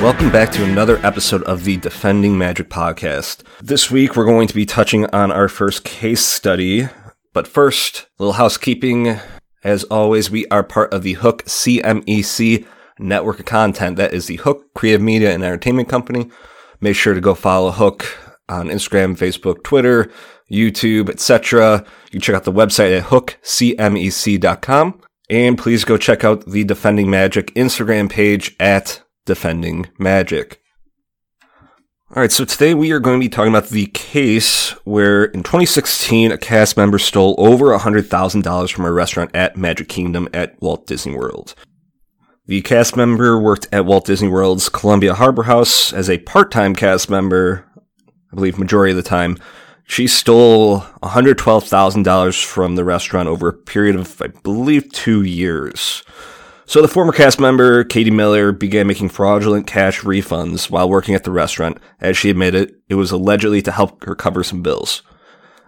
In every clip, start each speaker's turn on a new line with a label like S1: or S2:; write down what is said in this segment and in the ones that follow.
S1: Welcome back to another episode of the Defending Magic podcast. This week we're going to be touching on our first case study, but first, a little housekeeping. As always, we are part of the Hook CMEC network of content. That is the Hook Creative Media and Entertainment Company. Make sure to go follow Hook on Instagram, Facebook, Twitter, YouTube, etc. You can check out the website at hookcmec.com. And please go check out the Defending Magic Instagram page at Defending Magic. All right, so today we are going to be talking about the case where in 2016 a cast member stole over $100,000 from a restaurant at Magic Kingdom at Walt Disney World. The cast member worked at Walt Disney World's Columbia Harbor House as a part-time cast member, I believe majority of the time. She stole $112,000 from the restaurant over a period of, I believe, two years. So the former cast member, Katie Miller, began making fraudulent cash refunds while working at the restaurant. As she admitted, it was allegedly to help her cover some bills.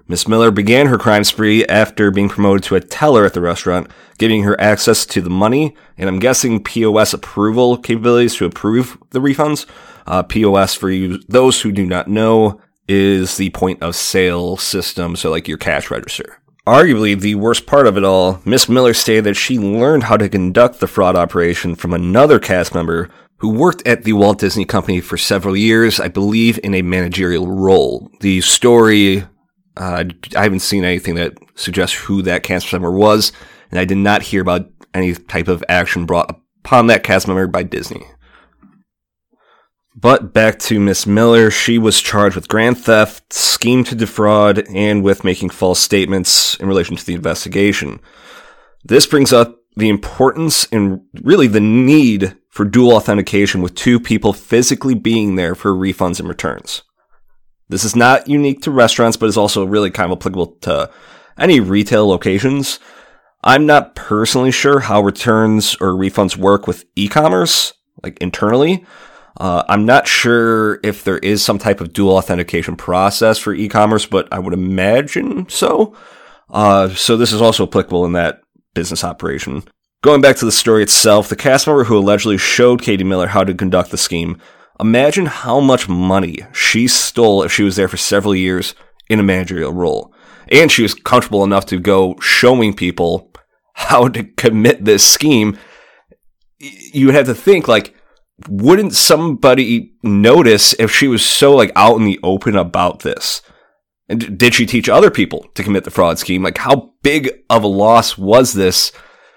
S1: Miss Miller began her crime spree after being promoted to a teller at the restaurant, giving her access to the money, and I'm guessing POS approval capabilities to approve the refunds. Uh, POS, for you, those who do not know, is the point of sale system, so like your cash register. Arguably, the worst part of it all, Miss Miller stated that she learned how to conduct the fraud operation from another cast member who worked at the Walt Disney Company for several years, I believe in a managerial role. The story, uh, I haven't seen anything that suggests who that cast member was, and I did not hear about any type of action brought upon that cast member by Disney. But back to Miss Miller, she was charged with grand theft, scheme to defraud, and with making false statements in relation to the investigation. This brings up the importance and really the need for dual authentication with two people physically being there for refunds and returns. This is not unique to restaurants, but is also really kind of applicable to any retail locations. I'm not personally sure how returns or refunds work with e-commerce, like internally, uh, I'm not sure if there is some type of dual authentication process for e-commerce, but I would imagine so. Uh, so this is also applicable in that business operation. Going back to the story itself, the cast member who allegedly showed Katie Miller how to conduct the scheme, imagine how much money she stole if she was there for several years in a managerial role. And she was comfortable enough to go showing people how to commit this scheme. You would have to think like, wouldn't somebody notice if she was so like out in the open about this? And did she teach other people to commit the fraud scheme? Like how big of a loss was this?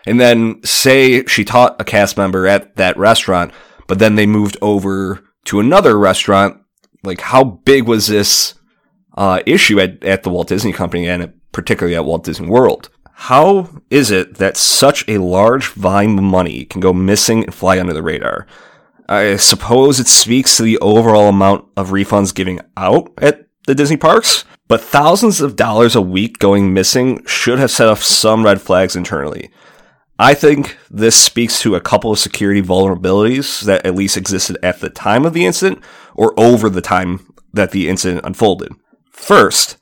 S1: And then say she taught a cast member at that restaurant, but then they moved over to another restaurant. Like how big was this uh, issue at, at the Walt Disney Company and particularly at Walt Disney World? How is it that such a large volume of money can go missing and fly under the radar? I suppose it speaks to the overall amount of refunds giving out at the Disney parks, but thousands of dollars a week going missing should have set off some red flags internally. I think this speaks to a couple of security vulnerabilities that at least existed at the time of the incident or over the time that the incident unfolded. First,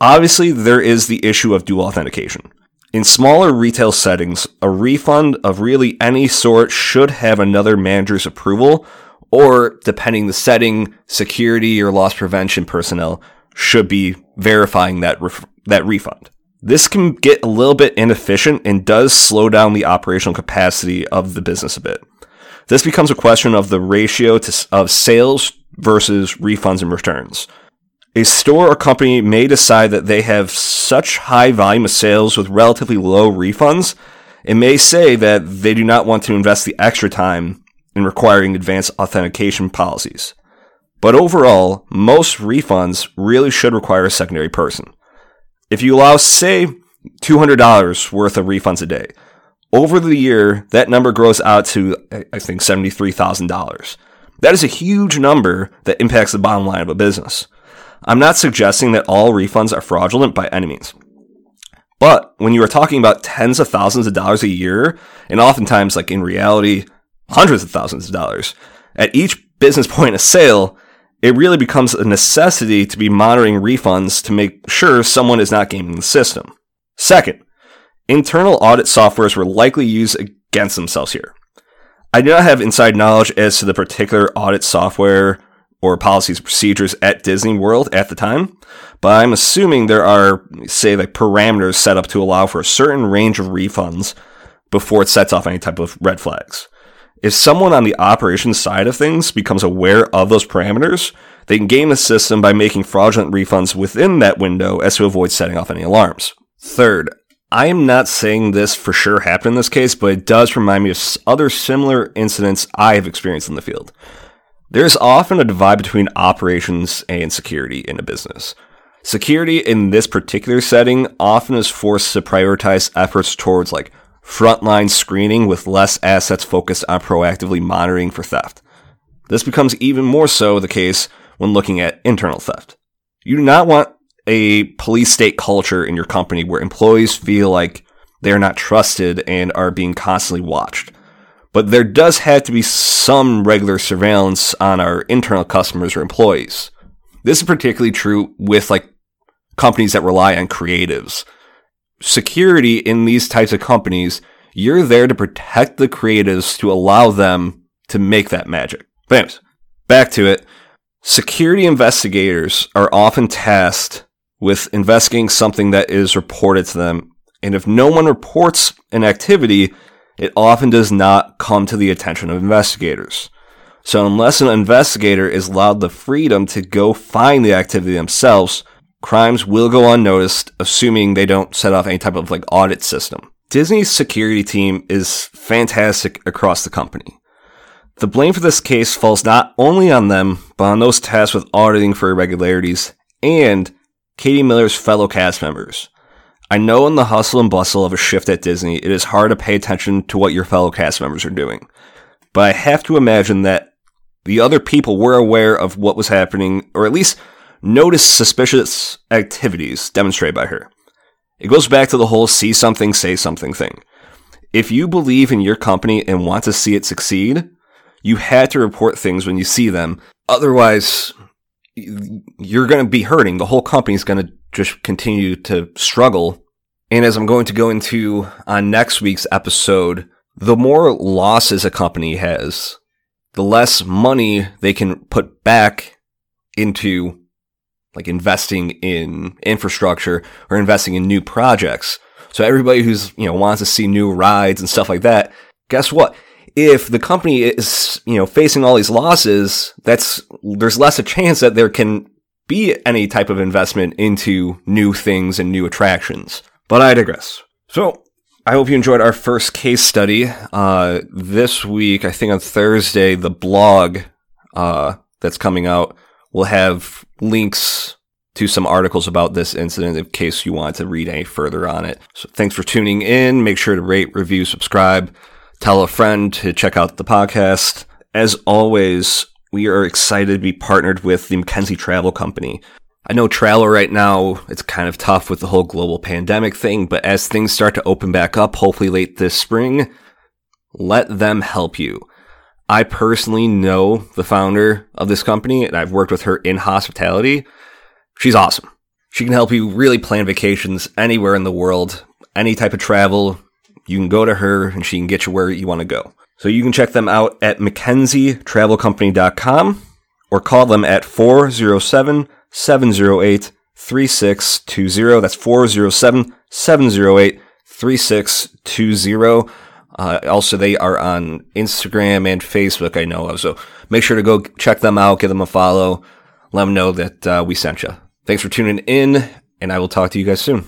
S1: obviously there is the issue of dual authentication. In smaller retail settings, a refund of really any sort should have another manager's approval, or depending the setting, security or loss prevention personnel should be verifying that ref- that refund. This can get a little bit inefficient and does slow down the operational capacity of the business a bit. This becomes a question of the ratio to, of sales versus refunds and returns. A store or company may decide that they have such high volume of sales with relatively low refunds, it may say that they do not want to invest the extra time in requiring advanced authentication policies. But overall, most refunds really should require a secondary person. If you allow, say, $200 worth of refunds a day, over the year, that number grows out to, I think, $73,000. That is a huge number that impacts the bottom line of a business. I'm not suggesting that all refunds are fraudulent by any means. But when you are talking about tens of thousands of dollars a year, and oftentimes, like in reality, hundreds of thousands of dollars, at each business point of sale, it really becomes a necessity to be monitoring refunds to make sure someone is not gaming the system. Second, internal audit softwares were likely used against themselves here. I do not have inside knowledge as to the particular audit software or policies and procedures at Disney World at the time, but I'm assuming there are, say, like parameters set up to allow for a certain range of refunds before it sets off any type of red flags. If someone on the operations side of things becomes aware of those parameters, they can game the system by making fraudulent refunds within that window as to avoid setting off any alarms. Third, I am not saying this for sure happened in this case, but it does remind me of other similar incidents I have experienced in the field. There's often a divide between operations and security in a business. Security in this particular setting often is forced to prioritize efforts towards like frontline screening with less assets focused on proactively monitoring for theft. This becomes even more so the case when looking at internal theft. You do not want a police state culture in your company where employees feel like they are not trusted and are being constantly watched. But there does have to be some regular surveillance on our internal customers or employees. This is particularly true with like companies that rely on creatives. Security in these types of companies, you're there to protect the creatives to allow them to make that magic. But anyways, back to it. Security investigators are often tasked with investigating something that is reported to them. And if no one reports an activity, it often does not come to the attention of investigators. So unless an investigator is allowed the freedom to go find the activity themselves, crimes will go unnoticed, assuming they don't set off any type of like audit system. Disney's security team is fantastic across the company. The blame for this case falls not only on them, but on those tasked with auditing for irregularities and Katie Miller's fellow cast members. I know in the hustle and bustle of a shift at Disney, it is hard to pay attention to what your fellow cast members are doing. But I have to imagine that the other people were aware of what was happening, or at least noticed suspicious activities demonstrated by her. It goes back to the whole see something, say something thing. If you believe in your company and want to see it succeed, you had to report things when you see them. Otherwise, you're going to be hurting. The whole company is going to just continue to struggle. And as I'm going to go into on next week's episode, the more losses a company has, the less money they can put back into like investing in infrastructure or investing in new projects. So everybody who's, you know, wants to see new rides and stuff like that, guess what? if the company is, you know, facing all these losses, that's, there's less a chance that there can be any type of investment into new things and new attractions. But I digress. So, I hope you enjoyed our first case study. Uh, this week, I think on Thursday, the blog, uh, that's coming out will have links to some articles about this incident in case you want to read any further on it. So thanks for tuning in. Make sure to rate, review, subscribe tell a friend to check out the podcast. As always, we are excited to be partnered with the McKenzie Travel Company. I know travel right now, it's kind of tough with the whole global pandemic thing, but as things start to open back up, hopefully late this spring, let them help you. I personally know the founder of this company and I've worked with her in hospitality. She's awesome. She can help you really plan vacations anywhere in the world, any type of travel, you can go to her and she can get you where you want to go. So you can check them out at mckenzietravelcompany.com or call them at 407 708 3620. That's 407 708 3620. Uh, also, they are on Instagram and Facebook, I know of. So make sure to go check them out, give them a follow, let them know that uh, we sent you. Thanks for tuning in, and I will talk to you guys soon.